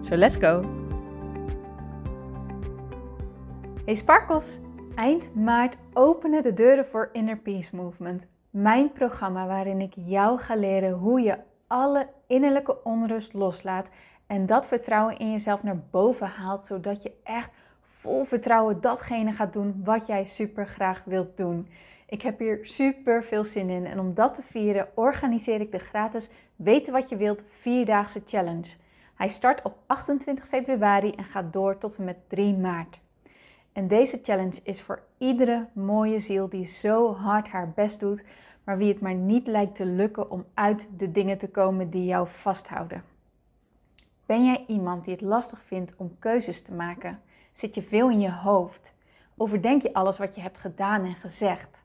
So let's go! Hey Sparkles! Eind maart openen de deuren voor Inner Peace Movement. Mijn programma waarin ik jou ga leren hoe je alle innerlijke onrust loslaat en dat vertrouwen in jezelf naar boven haalt, zodat je echt vol vertrouwen datgene gaat doen wat jij super graag wilt doen. Ik heb hier super veel zin in en om dat te vieren organiseer ik de gratis Weten wat je wilt vierdaagse challenge. Hij start op 28 februari en gaat door tot en met 3 maart. En deze challenge is voor iedere mooie ziel die zo hard haar best doet, maar wie het maar niet lijkt te lukken om uit de dingen te komen die jou vasthouden. Ben jij iemand die het lastig vindt om keuzes te maken? Zit je veel in je hoofd? Overdenk je alles wat je hebt gedaan en gezegd?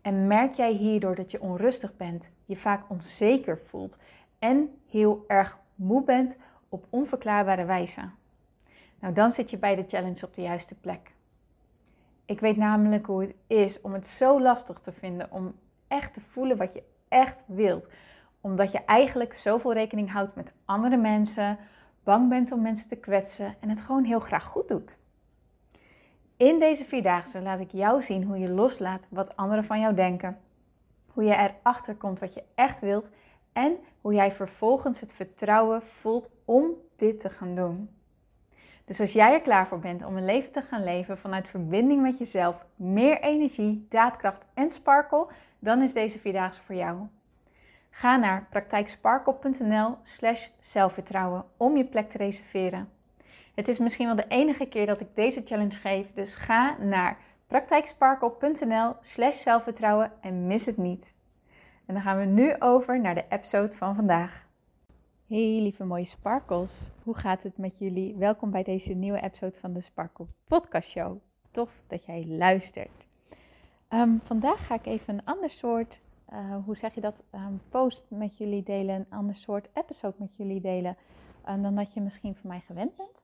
En merk jij hierdoor dat je onrustig bent, je vaak onzeker voelt en heel erg moe bent op onverklaarbare wijze? Nou, dan zit je bij de challenge op de juiste plek. Ik weet namelijk hoe het is om het zo lastig te vinden om echt te voelen wat je echt wilt. Omdat je eigenlijk zoveel rekening houdt met andere mensen, bang bent om mensen te kwetsen en het gewoon heel graag goed doet. In deze vierdaagse laat ik jou zien hoe je loslaat wat anderen van jou denken, hoe je erachter komt wat je echt wilt en hoe jij vervolgens het vertrouwen voelt om dit te gaan doen. Dus als jij er klaar voor bent om een leven te gaan leven vanuit verbinding met jezelf, meer energie, daadkracht en sparkle, dan is deze vierdaagse voor jou. Ga naar praktijksparkle.nl slash zelfvertrouwen om je plek te reserveren. Het is misschien wel de enige keer dat ik deze challenge geef, dus ga naar praktijksparkle.nl slash zelfvertrouwen en mis het niet. En dan gaan we nu over naar de episode van vandaag. Hey lieve mooie sparkles, hoe gaat het met jullie? Welkom bij deze nieuwe episode van de Sparkle Podcast Show. Tof dat jij luistert. Ehm, vandaag ga ik even een ander soort, uh, hoe zeg je dat, um, post met jullie delen, een ander soort episode met jullie delen uh, dan dat je misschien van mij gewend bent.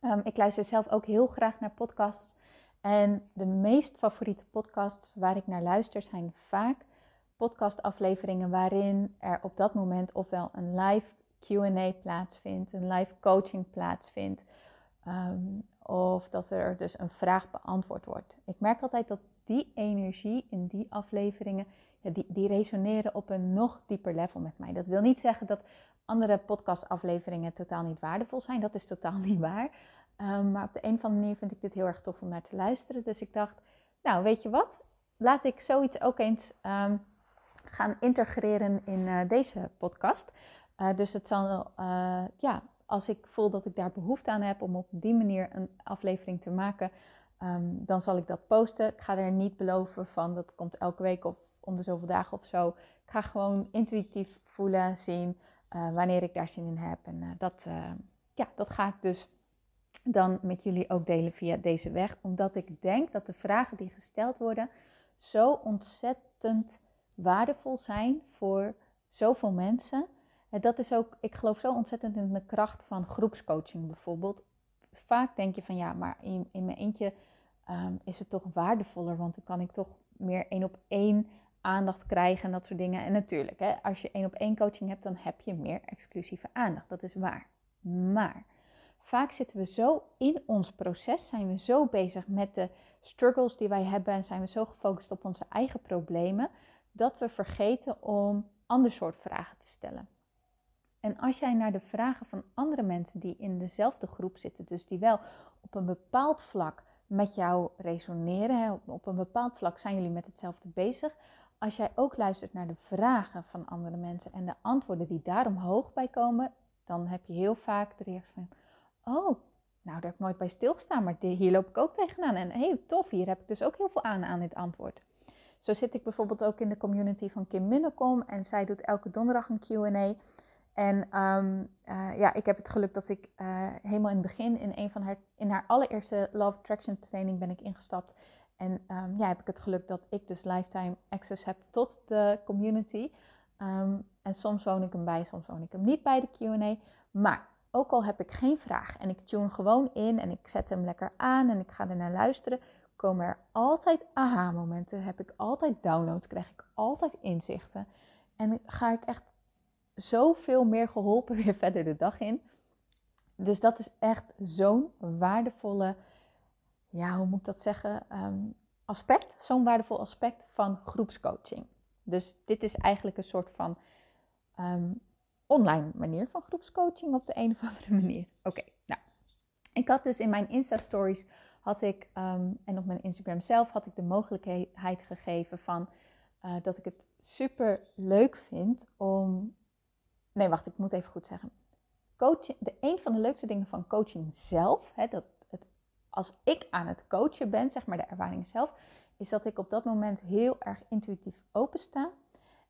Um, ik luister zelf ook heel graag naar podcasts en de meest favoriete podcasts waar ik naar luister zijn vaak podcastafleveringen waarin er op dat moment ofwel een live QA plaatsvindt, een live coaching plaatsvindt, um, of dat er dus een vraag beantwoord wordt. Ik merk altijd dat die energie in die afleveringen, ja, die, die resoneren op een nog dieper level met mij. Dat wil niet zeggen dat andere podcastafleveringen totaal niet waardevol zijn. Dat is totaal niet waar. Um, maar op de een of andere manier vind ik dit heel erg tof om naar te luisteren. Dus ik dacht, nou weet je wat? Laat ik zoiets ook eens um, gaan integreren in uh, deze podcast. Uh, dus het zal, uh, ja, als ik voel dat ik daar behoefte aan heb om op die manier een aflevering te maken, um, dan zal ik dat posten. Ik ga er niet beloven van dat komt elke week of om de zoveel dagen of zo. Ik ga gewoon intuïtief voelen, zien wanneer ik daar zin in heb. En dat, ja, dat ga ik dus dan met jullie ook delen via deze weg. Omdat ik denk dat de vragen die gesteld worden zo ontzettend waardevol zijn voor zoveel mensen. En dat is ook, ik geloof zo ontzettend in de kracht van groepscoaching bijvoorbeeld. Vaak denk je van ja, maar in, in mijn eentje um, is het toch waardevoller, want dan kan ik toch meer één op één aandacht krijgen en dat soort dingen. En natuurlijk, hè, als je één op één coaching hebt, dan heb je meer exclusieve aandacht. Dat is waar. Maar vaak zitten we zo in ons proces, zijn we zo bezig met de struggles die wij hebben en zijn we zo gefocust op onze eigen problemen, dat we vergeten om ander soort vragen te stellen. En als jij naar de vragen van andere mensen die in dezelfde groep zitten, dus die wel op een bepaald vlak met jou resoneren, op een bepaald vlak zijn jullie met hetzelfde bezig. Als jij ook luistert naar de vragen van andere mensen en de antwoorden die daar omhoog bij komen, dan heb je heel vaak de reactie van, oh, nou daar heb ik nooit bij stilgestaan, maar hier loop ik ook tegenaan. En hey, tof, hier heb ik dus ook heel veel aan aan dit antwoord. Zo zit ik bijvoorbeeld ook in de community van Kim Minnekom en zij doet elke donderdag een Q&A. En ehm, eh, ja, ik heb het geluk dat ik uh, helemaal in het begin in een van haar, in haar allereerste Love Attraction training ben ik ingestapt. En um, ja, heb ik het geluk dat ik dus lifetime access heb tot de community. Um, en soms woon ik hem bij, soms woon ik hem niet bij de Q&A. Maar ook al heb ik geen vraag en ik tune gewoon in en ik zet hem lekker aan en ik ga er naar luisteren, komen er altijd aha-momenten, heb ik altijd downloads, krijg ik altijd inzichten. En ga ik echt zoveel meer geholpen weer verder de dag in. Dus dat is echt zo'n waardevolle, ja, hoe moet ik dat zeggen, um, aspect. Zo'n waardevol aspect van groepscoaching. Dus dit is eigenlijk een soort van um, online manier van groepscoaching op de een of andere manier. Oké, nou. Ik had dus in mijn Insta-stories had ik, um, en op mijn Instagram zelf, had ik de mogelijkheid gegeven van uh, dat ik het super leuk vind om. Nee, wacht, ik moet even goed zeggen. Coaching, de, een van de leukste dingen van coaching zelf, hè, dat het, als ik aan het coachen ben, zeg maar de ervaring zelf, is dat ik op dat moment heel erg intuïtief opensta.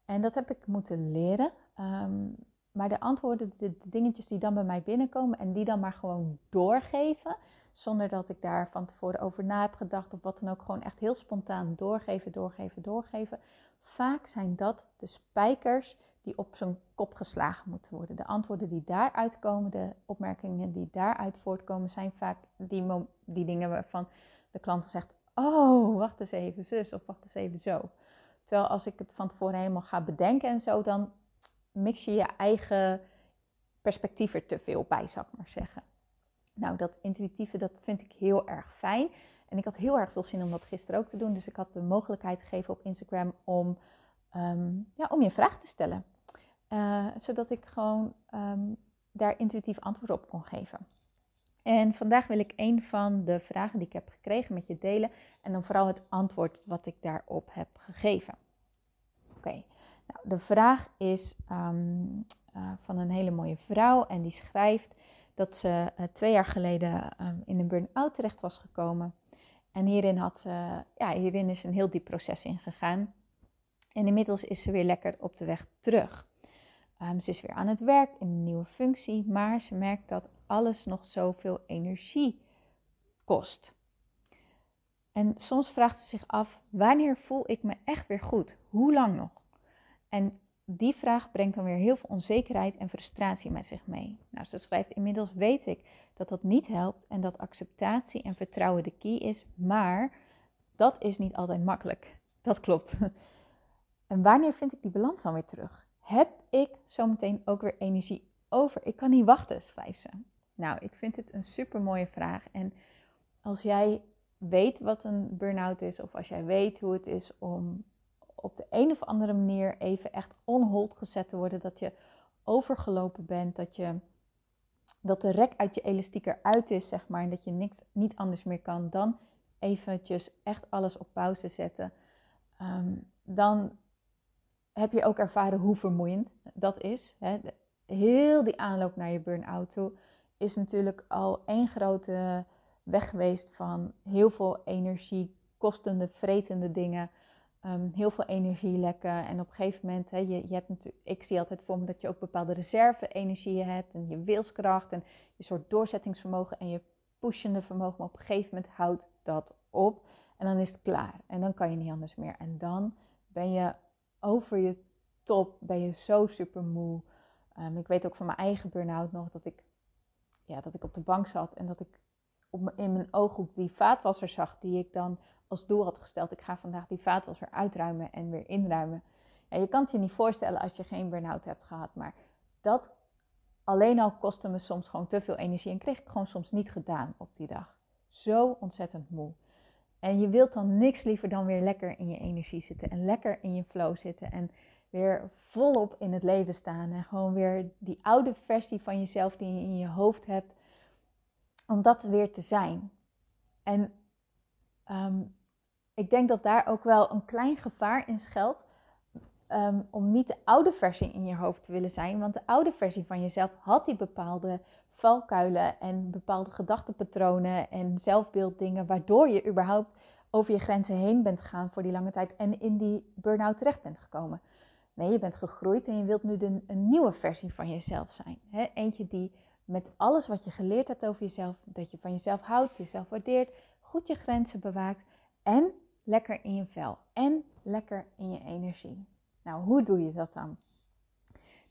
En dat heb ik moeten leren. Um, maar de antwoorden, de, de, dingetjes die dan bij mij binnenkomen en die dan maar gewoon doorgeven, zonder dat ik daar van tevoren over na heb gedacht of wat dan ook, gewoon echt heel spontaan doorgeven, doorgeven, doorgeven. Vaak zijn dat de spijkers die op zijn kop geslagen moeten worden. De antwoorden die daaruit komen, de opmerkingen die daaruit voortkomen, zijn vaak die, die dingen waarvan de klant zegt: Oh, wacht eens even, zus, of wacht eens even zo. Terwijl als ik het van tevoren helemaal ga bedenken en zo, dan mix je je eigen perspectief er te veel bij, zou ik maar zeggen. Nou, dat intuïtieve, dat vind ik heel erg fijn. En ik had heel erg veel zin om dat gisteren ook te doen. Dus ik had de mogelijkheid gegeven op Instagram om, um, ja, om je vraag te stellen. Uh, zodat ik gewoon um, daar intuïtief antwoord op kon geven. En vandaag wil ik een van de vragen die ik heb gekregen met je delen. En dan vooral het antwoord wat ik daarop heb gegeven. Oké, nou, de vraag is um, uh, van een hele mooie vrouw. En die schrijft dat ze uh, twee jaar geleden um, in een burn-out terecht was gekomen. En hierin, had ze, ja, hierin is een heel diep proces ingegaan. En inmiddels is ze weer lekker op de weg terug. Um, ze is weer aan het werk in een nieuwe functie, maar ze merkt dat alles nog zoveel energie kost. En soms vraagt ze zich af: wanneer voel ik me echt weer goed? Hoe lang nog? En die vraag brengt dan weer heel veel onzekerheid en frustratie met zich mee. Nou, ze schrijft: Inmiddels weet ik dat dat niet helpt en dat acceptatie en vertrouwen de key is, maar dat is niet altijd makkelijk. Dat klopt. En wanneer vind ik die balans dan weer terug? Heb ik zometeen ook weer energie over? Ik kan niet wachten, schrijft ze. Nou, ik vind het een super mooie vraag. En als jij weet wat een burn-out is, of als jij weet hoe het is om op de een of andere manier even echt onhold gezet te worden, dat je overgelopen bent, dat, je, dat de rek uit je elastiek eruit is, zeg maar, en dat je niks, niet anders meer kan dan eventjes echt alles op pauze zetten, um, dan heb je ook ervaren hoe vermoeiend dat is. Hè? Heel die aanloop naar je burn-out is natuurlijk al één grote weg geweest van heel veel energie, kostende, vretende dingen. Um, heel veel energielekken. En op een gegeven moment, hè, je, je hebt natuurlijk, ik zie altijd voor me dat je ook bepaalde reserve-energieën hebt. En je wilskracht en je soort doorzettingsvermogen en je pushende vermogen. Maar op een gegeven moment houdt dat op. En dan is het klaar. En dan kan je niet anders meer. En dan ben je over je top, ben je zo super moe. Um, ik weet ook van mijn eigen burn-out nog dat ik ja, dat ik op de bank zat en dat ik op in mijn ooghoek die vaatwasser zag die ik dan als doel had gesteld. Ik ga vandaag die vaatwasser uitruimen en weer inruimen. Je kan het je niet voorstellen als je geen burn-out hebt gehad, maar dat alleen al kostte me soms gewoon te veel energie en kreeg ik gewoon soms niet gedaan op die dag. Zo ontzettend moe. En je wilt dan niks liever dan weer lekker in je energie zitten en lekker in je flow zitten en weer volop in het leven staan. En gewoon weer die oude versie van jezelf die je in je hoofd hebt, om dat weer te zijn. En um, ik denk dat daar ook wel een klein gevaar in schuilt. Um, om niet de oude versie in je hoofd te willen zijn. Want de oude versie van jezelf had die bepaalde valkuilen en bepaalde gedachtenpatronen en zelfbeelddingen, waardoor je überhaupt over je grenzen heen bent gegaan voor die lange tijd en in die burn-out terecht bent gekomen. Nee, je bent gegroeid en je wilt nu de, een nieuwe versie van jezelf zijn. Hè? Eentje die met alles wat je geleerd hebt over jezelf, dat je van jezelf houdt, jezelf waardeert, goed je grenzen bewaakt en lekker in je vel en lekker in je energie. Nou, hoe doe je dat dan?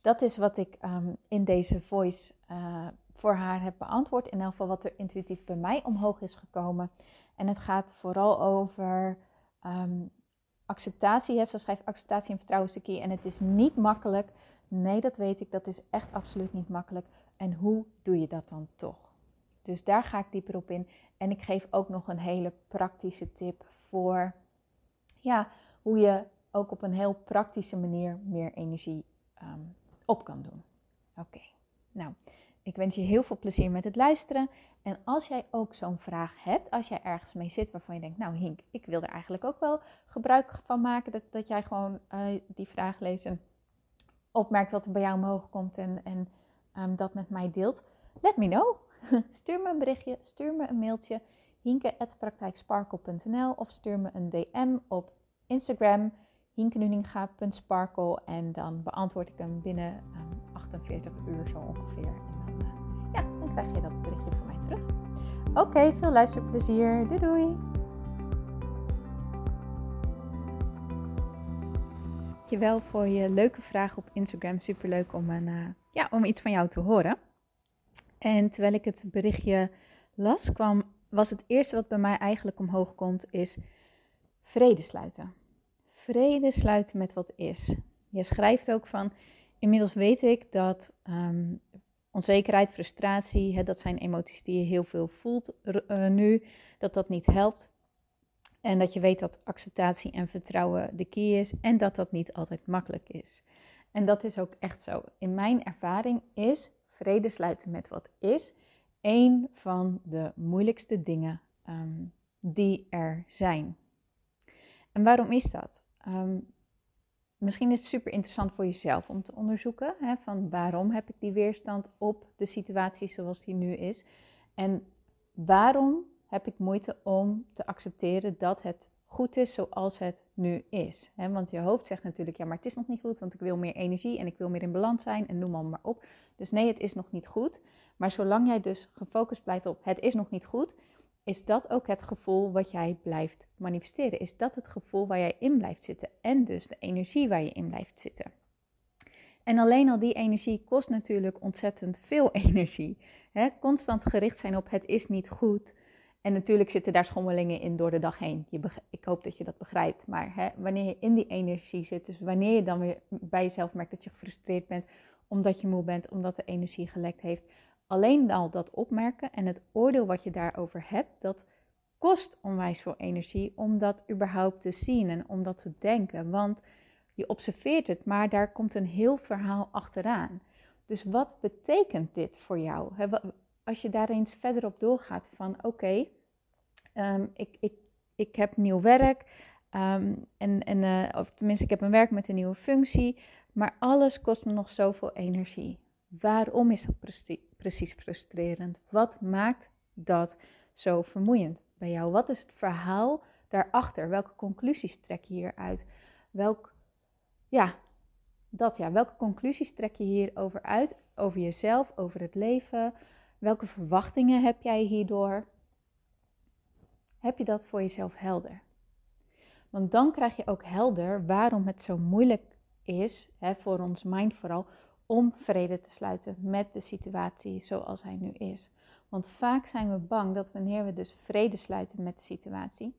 Dat is wat ik um, in deze voice uh, voor haar heb beantwoord. In elk geval wat er intuïtief bij mij omhoog is gekomen. En het gaat vooral over um, acceptatie. Hè? Ze schrijft acceptatie en vertrouwen is de key. En het is niet makkelijk. Nee, dat weet ik. Dat is echt absoluut niet makkelijk. En hoe doe je dat dan toch? Dus daar ga ik dieper op in. En ik geef ook nog een hele praktische tip voor ja, hoe je ook op een heel praktische manier meer energie um, op kan doen. Oké, nou, ik wens je heel veel plezier met het luisteren. En als jij ook zo'n vraag hebt, als jij ergens mee zit waarvan je denkt, nou Hink, ik wil er eigenlijk ook wel gebruik van maken, dat, dat jij gewoon uh, die vraag leest en opmerkt wat er bij jou omhoog komt en, en um, dat met mij deelt, let me know. stuur me een berichtje, stuur me een mailtje, hinke.praktijksparkle.nl of stuur me een DM op Instagram, hinkenuninga.sparkle en dan beantwoord ik hem binnen um, 48 uur zo ongeveer. En dan, uh, ja, dan krijg je dat berichtje van mij terug. Oké, veel luisterplezier. Doei doei! Dankjewel voor je leuke vraag op Instagram. Superleuk om, een, uh, ja, om iets van jou te horen. En terwijl ik het berichtje las, kwam, was het eerste wat bij mij eigenlijk omhoog komt, is vrede sluiten. Vrede sluiten met wat is. Je schrijft ook van, inmiddels weet ik dat um, onzekerheid, frustratie, hè, dat zijn emoties die je heel veel voelt uh, nu, dat dat niet helpt. En dat je weet dat acceptatie en vertrouwen de key is en dat dat niet altijd makkelijk is. En dat is ook echt zo. In mijn ervaring is vrede sluiten met wat is een van de moeilijkste dingen um, die er zijn. En waarom is dat? Um, misschien is het super interessant voor jezelf om te onderzoeken hè, van waarom heb ik die weerstand op de situatie zoals die nu is en waarom heb ik moeite om te accepteren dat het goed is zoals het nu is. want je hoofd zegt natuurlijk, ja, maar het is nog niet goed, want ik wil meer energie en ik wil meer in balans zijn en noem maar op. Dus nee, het is nog niet goed. Maar zolang jij dus gefocust blijft op het is nog niet goed, is dat ook het gevoel wat jij blijft manifesteren. Is dat het gevoel waar jij in blijft zitten en dus de energie waar je in blijft zitten. En alleen al die energie kost natuurlijk ontzettend veel energie. constant gericht zijn op het is niet goed en natuurlijk zitten daar schommelingen in door de dag heen. Je ik hoop dat je dat begrijpt. Maar hè, wanneer je in die energie zit, dus wanneer je dan weer bij jezelf merkt dat je gefrustreerd bent, omdat je moe bent, omdat de energie gelekt heeft, alleen al dat opmerken en het oordeel wat je daarover hebt, dat kost onwijs veel energie om dat überhaupt te zien en om dat te denken. Want je observeert het, maar daar komt een heel verhaal achteraan. Dus wat betekent dit voor jou? Als je daar eens verder op doorgaat van oké, um, ik, ik, ik heb nieuw werk. Um, en, en, uh, of tenminste, ik heb een werk met een nieuwe functie. Maar alles kost me nog zoveel energie. Waarom is dat precies frustrerend? Wat maakt dat zo vermoeiend bij jou? Wat is het verhaal daarachter? Welke conclusies trek je hieruit? Welk, ja, dat ja, welke conclusies trek je hierover uit? Over jezelf, over het leven, Welke verwachtingen heb jij hierdoor? Heb je dat voor jezelf helder? Want dan krijg je ook helder waarom het zo moeilijk is, hè, voor ons mind vooral, om vrede te sluiten met de situatie zoals hij nu is. Want vaak zijn we bang dat wanneer we dus vrede sluiten met de situatie,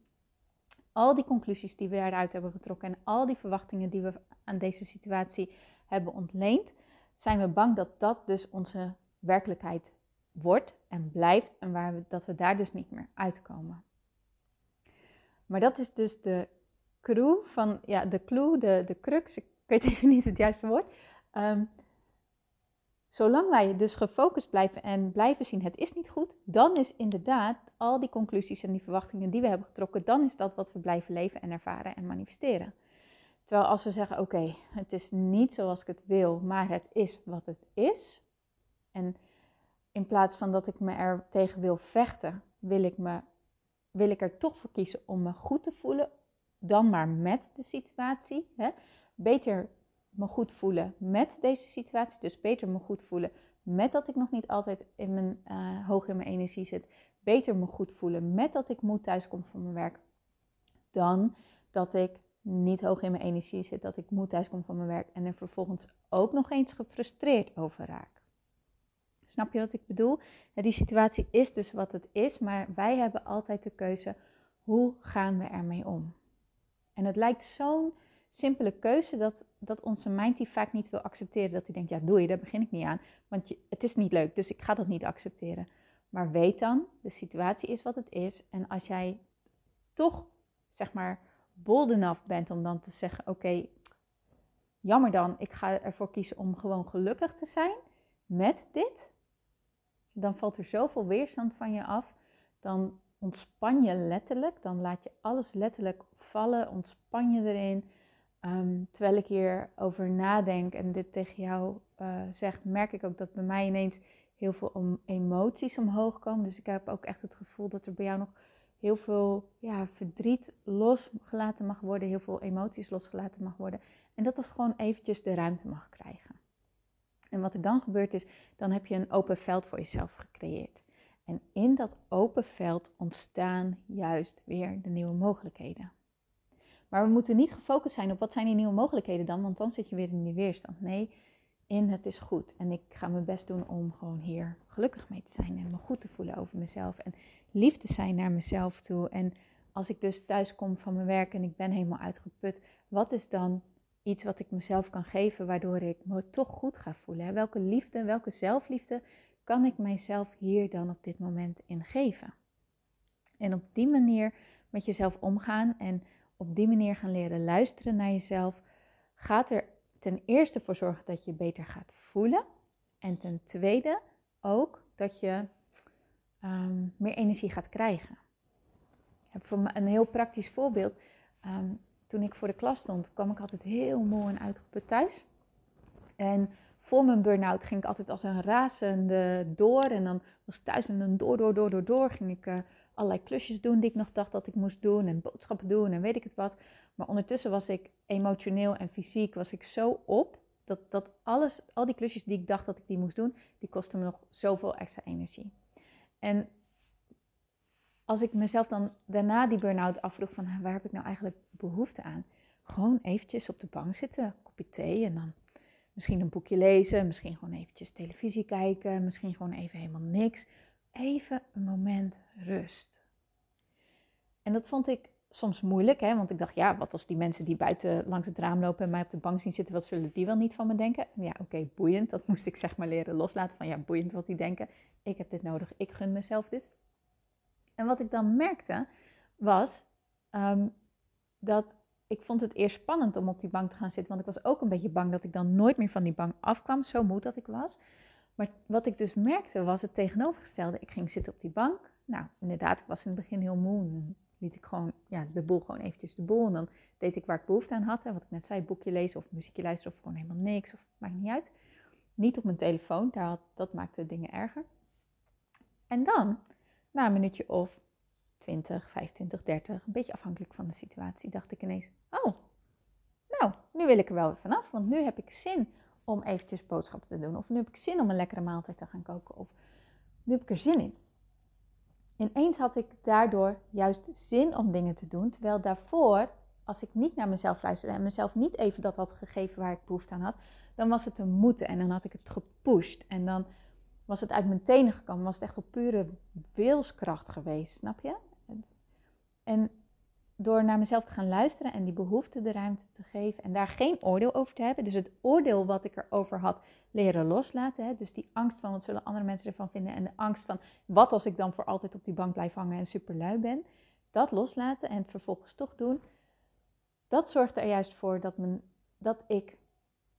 al die conclusies die we eruit hebben getrokken en al die verwachtingen die we aan deze situatie hebben ontleend, zijn we bang dat dat dus onze werkelijkheid wordt en blijft en waar we, dat we daar dus niet meer uitkomen. Maar dat is dus de clue van, ja, de clue, de, de crux, ik weet even niet het juiste woord. Um, zolang wij dus gefocust blijven en blijven zien het is niet goed, dan is inderdaad al die conclusies en die verwachtingen die we hebben getrokken, dan is dat wat we blijven leven en ervaren en manifesteren. Terwijl als we zeggen, oké, het is niet zoals ik het wil, maar het is wat het is. En in plaats van dat ik me er tegen wil vechten, wil ik, me, wil ik er toch voor kiezen om me goed te voelen, dan maar met de situatie. Hè? Beter me goed voelen met deze situatie. Dus beter me goed voelen met dat ik nog niet altijd in mijn, uh, hoog in mijn energie zit. Beter me goed voelen met dat ik moe thuiskom van mijn werk. Dan dat ik niet hoog in mijn energie zit, dat ik moe thuiskom van mijn werk en er vervolgens ook nog eens gefrustreerd over raak. Snap je wat ik bedoel? die situatie is dus wat het is, maar wij hebben altijd de keuze: hoe gaan we ermee om? En het lijkt zo'n simpele keuze dat, dat onze mind die vaak niet wil accepteren. Dat hij denkt, ja doe je, daar begin ik niet aan. Want het is niet leuk, dus ik ga dat niet accepteren. Maar weet dan, de situatie is wat het is. En als jij toch, zeg maar, bold enough bent om dan te zeggen, oké, jammer dan, ik ga ervoor kiezen om gewoon gelukkig te zijn met dit. Dan valt er zoveel weerstand van je af. Dan ontspan je letterlijk. Dan laat je alles letterlijk vallen. Ontspan je erin. Ehm, terwijl ik hierover nadenk en dit tegen jou uh, zeg, merk ik ook dat bij mij ineens heel veel emoties omhoog komen. Dus ik heb ook echt het gevoel dat er bij jou nog heel veel ja, verdriet losgelaten mag worden, heel veel emoties losgelaten mag worden. En dat het gewoon eventjes de ruimte mag krijgen. En wat er dan gebeurt is, dan heb je een open veld voor jezelf gecreëerd. En in dat open veld ontstaan juist weer de nieuwe mogelijkheden. Maar we moeten niet gefocust zijn op wat zijn die nieuwe mogelijkheden dan, want dan zit je weer in die weerstand. Nee, in het is goed. En ik ga mijn best doen om gewoon hier gelukkig mee te zijn en me goed te voelen over mezelf. En lief te zijn naar mezelf toe. En als ik dus thuis kom van mijn werk en ik ben helemaal uitgeput, wat is dan iets wat ik mezelf kan geven waardoor ik me toch goed ga voelen? Welke liefde, welke zelfliefde kan ik mijzelf hier dan op dit moment in geven? En op die manier met jezelf omgaan en op die manier gaan leren luisteren naar jezelf, gaat er ten eerste voor zorgen dat je beter gaat voelen. En ten tweede ook dat je ehm, meer energie gaat krijgen. Voor een heel praktisch voorbeeld. Ehm, toen ik voor de klas stond, kwam ik altijd heel moe en uitgeput thuis. En voor mijn burn-out ging ik altijd als een razende door. En dan was thuis en dan door, door, door, door, door ging ik uh, allerlei klusjes doen die ik nog dacht dat ik moest doen. En boodschappen doen en weet ik het wat. Maar ondertussen was ik emotioneel en fysiek was ik zo op. Dat, dat alles, al die klusjes die ik dacht dat ik die moest doen, die kostten me nog zoveel extra energie. En als ik mezelf dan daarna die burn-out afvroeg van waar heb ik nou eigenlijk behoefte aan? Gewoon eventjes op de bank zitten, een kopje thee en dan misschien een boekje lezen, misschien gewoon eventjes televisie kijken, misschien gewoon even helemaal niks. Even een moment rust. En dat vond ik soms moeilijk, hè? want ik dacht, ja, wat als die mensen die buiten langs het raam lopen en mij op de bank zien zitten, wat zullen die wel niet van me denken? Ja, oké, boeiend. Dat moest ik zeg maar leren loslaten van, ja, boeiend wat die denken. Ik heb dit nodig, ik gun mezelf dit. En wat ik dan merkte, was ehm, dat ik vond het eerst spannend om op die bank te gaan zitten, want ik was ook een beetje bang dat ik dan nooit meer van die bank afkwam, zo moe dat ik was. Maar wat ik dus merkte was het tegenovergestelde. Ik ging zitten op die bank. Nou, inderdaad, ik was in het begin heel moe liet ik gewoon ja, de boel gewoon eventjes de boel. En dan deed ik waar ik behoefte aan had. Hè, wat ik net zei, boekje lezen of muziekje luisteren of gewoon helemaal niks. Of maakt niet uit. Niet op mijn telefoon, daar dat maakte dingen erger. En dan, na een minuutje of 20, 25, 30, een beetje afhankelijk van de situatie, dacht ik ineens: Oh, nou, nu wil ik er wel weer vanaf. Want nu heb ik zin om eventjes boodschappen te doen. Of nu heb ik zin om een lekkere maaltijd te gaan koken. Of nu heb ik er zin in. Ineens had ik daardoor juist zin om dingen te doen. Terwijl daarvoor, als ik niet naar mezelf luisterde en mezelf niet even dat had gegeven waar ik behoefte aan had, dan was het een moeten en dan had ik het gepusht. En dan was het uit mijn tenen gekomen, was het echt op pure wilskracht geweest, snap je? En door naar mezelf te gaan luisteren en die behoefte de ruimte te geven en daar geen oordeel over te hebben. Dus het oordeel wat ik erover had, leren loslaten. Hè? Dus die angst van wat zullen andere mensen ervan vinden en de angst van wat als ik dan voor altijd op die bank blijf hangen en superlui ben. Dat loslaten en het vervolgens toch doen. Dat zorgde er juist voor dat, men, dat ik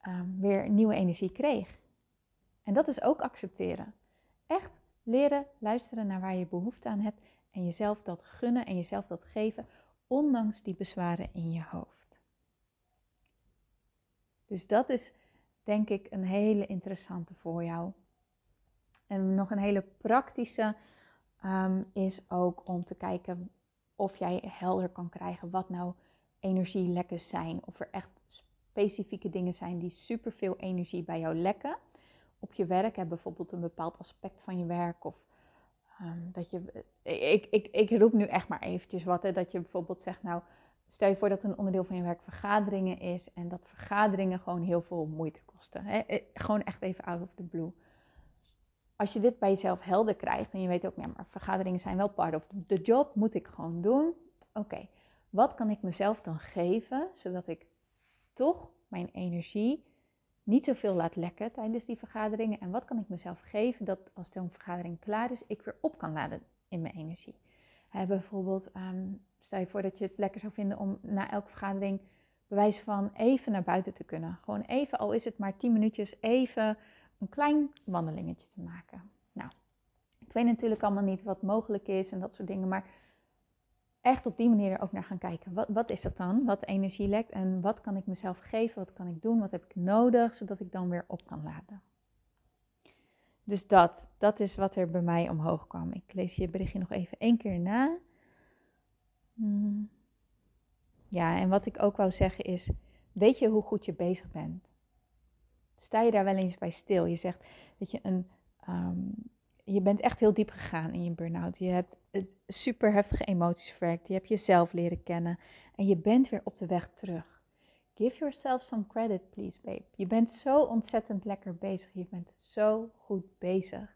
ehm, weer nieuwe energie kreeg. En dat is ook accepteren. Echt leren luisteren naar waar je behoefte aan hebt en jezelf dat gunnen en jezelf dat geven ondanks die bezwaren in je hoofd. Dus dat is denk ik een hele interessante voor jou. En nog een hele praktische um, is ook om te kijken of jij helder kan krijgen wat nou energielekken zijn. Of er echt specifieke dingen zijn die superveel energie bij jou lekken. Op je werk heb bijvoorbeeld een bepaald aspect van je werk of ehm, dat je, ik, ik, ik roep nu echt maar eventjes wat, hè, dat je bijvoorbeeld zegt, nou, stel je voor dat een onderdeel van je werk vergaderingen is en dat vergaderingen gewoon heel veel moeite kosten. Hè? Eh, gewoon echt even out of the blue. Als je dit bij jezelf helder krijgt en je weet ook, ja, maar vergaderingen zijn wel part of the job, moet ik gewoon doen. Oké, wat kan ik mezelf dan geven zodat ik toch mijn energie niet zoveel laat lekken tijdens die vergaderingen? En wat kan ik mezelf geven dat als de vergadering klaar is, ik weer op kan laden in mijn energie? Bijvoorbeeld, ehm, stel je voor dat je het lekker zou vinden om na elke vergadering bewijs van even naar buiten te kunnen. Gewoon even, al is het maar 10 minuutjes, even een klein wandelingetje te maken. Nou, ik weet natuurlijk allemaal niet wat mogelijk is en dat soort dingen, maar echt op die manier er ook naar gaan kijken. Wat, wat is dat dan? Wat energie lekt en wat kan ik mezelf geven? Wat kan ik doen? Wat heb ik nodig zodat ik dan weer op kan laden? Dus dat, dat is wat er bij mij omhoog kwam. Ik lees je berichtje nog even één keer na. Hmm. Ja, en wat ik ook wou zeggen is, weet je hoe goed je bezig bent? Sta je daar wel eens bij stil? Je zegt dat je een, ehm, je bent echt heel diep gegaan in je burn-out. Je hebt super heftige emoties verwerkt. Je hebt jezelf leren kennen en je bent weer op de weg terug. Give yourself some credit, please, babe. Je bent zo ontzettend lekker bezig. Je bent zo goed bezig.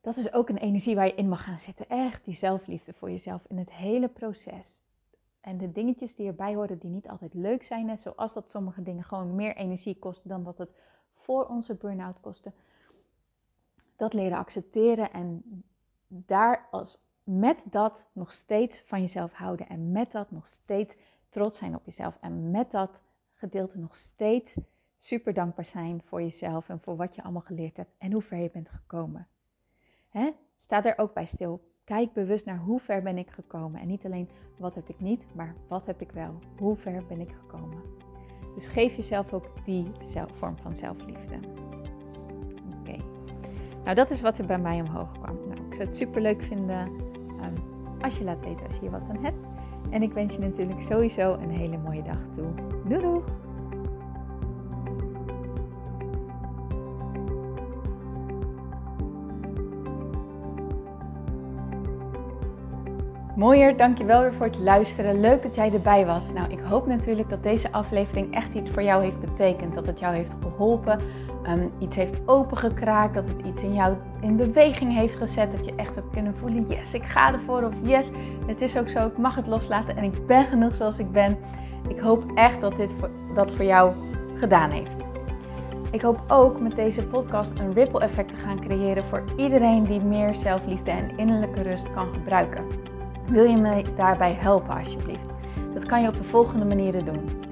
Dat is ook een energie waar je in mag gaan zitten. Echt die zelfliefde voor jezelf in het hele proces. En de dingetjes die erbij horen die niet altijd leuk zijn, net zoals dat sommige dingen gewoon meer energie kosten dan dat het voor onze burn-out kostte. Dat leren accepteren en daar als, met dat nog steeds van jezelf houden en met dat nog steeds trots zijn op jezelf en met dat gedeelte nog steeds super dankbaar zijn voor jezelf en voor wat je allemaal geleerd hebt en hoe ver je bent gekomen. Hè? Sta er ook bij stil. Kijk bewust naar hoe ver ben ik gekomen. En niet alleen wat heb ik niet, maar wat heb ik wel. Hoe ver ben ik gekomen. Dus geef jezelf ook die vorm van zelfliefde. Nou, dat is wat er bij mij omhoog kwam. Nou, ik zou het super leuk vinden um, als je laat weten als je hier wat aan hebt. En ik wens je natuurlijk sowieso een hele mooie dag toe. Doei doeg! Mooier, dankjewel weer voor het luisteren. Leuk dat jij erbij was. Nou, ik hoop natuurlijk dat deze aflevering echt iets voor jou heeft betekend. Dat het jou heeft geholpen, um, iets heeft opengekraakt, dat het iets in jou in beweging heeft gezet. Dat je echt hebt kunnen voelen, yes, ik ga ervoor. Of yes, het is ook zo, ik mag het loslaten en ik ben genoeg zoals ik ben. Ik hoop echt dat dit voor, dat voor jou gedaan heeft. Ik hoop ook met deze podcast een ripple effect te gaan creëren voor iedereen die meer zelfliefde en innerlijke rust kan gebruiken. Wil je me daarbij helpen alsjeblieft? Dat kan je op de volgende manieren doen.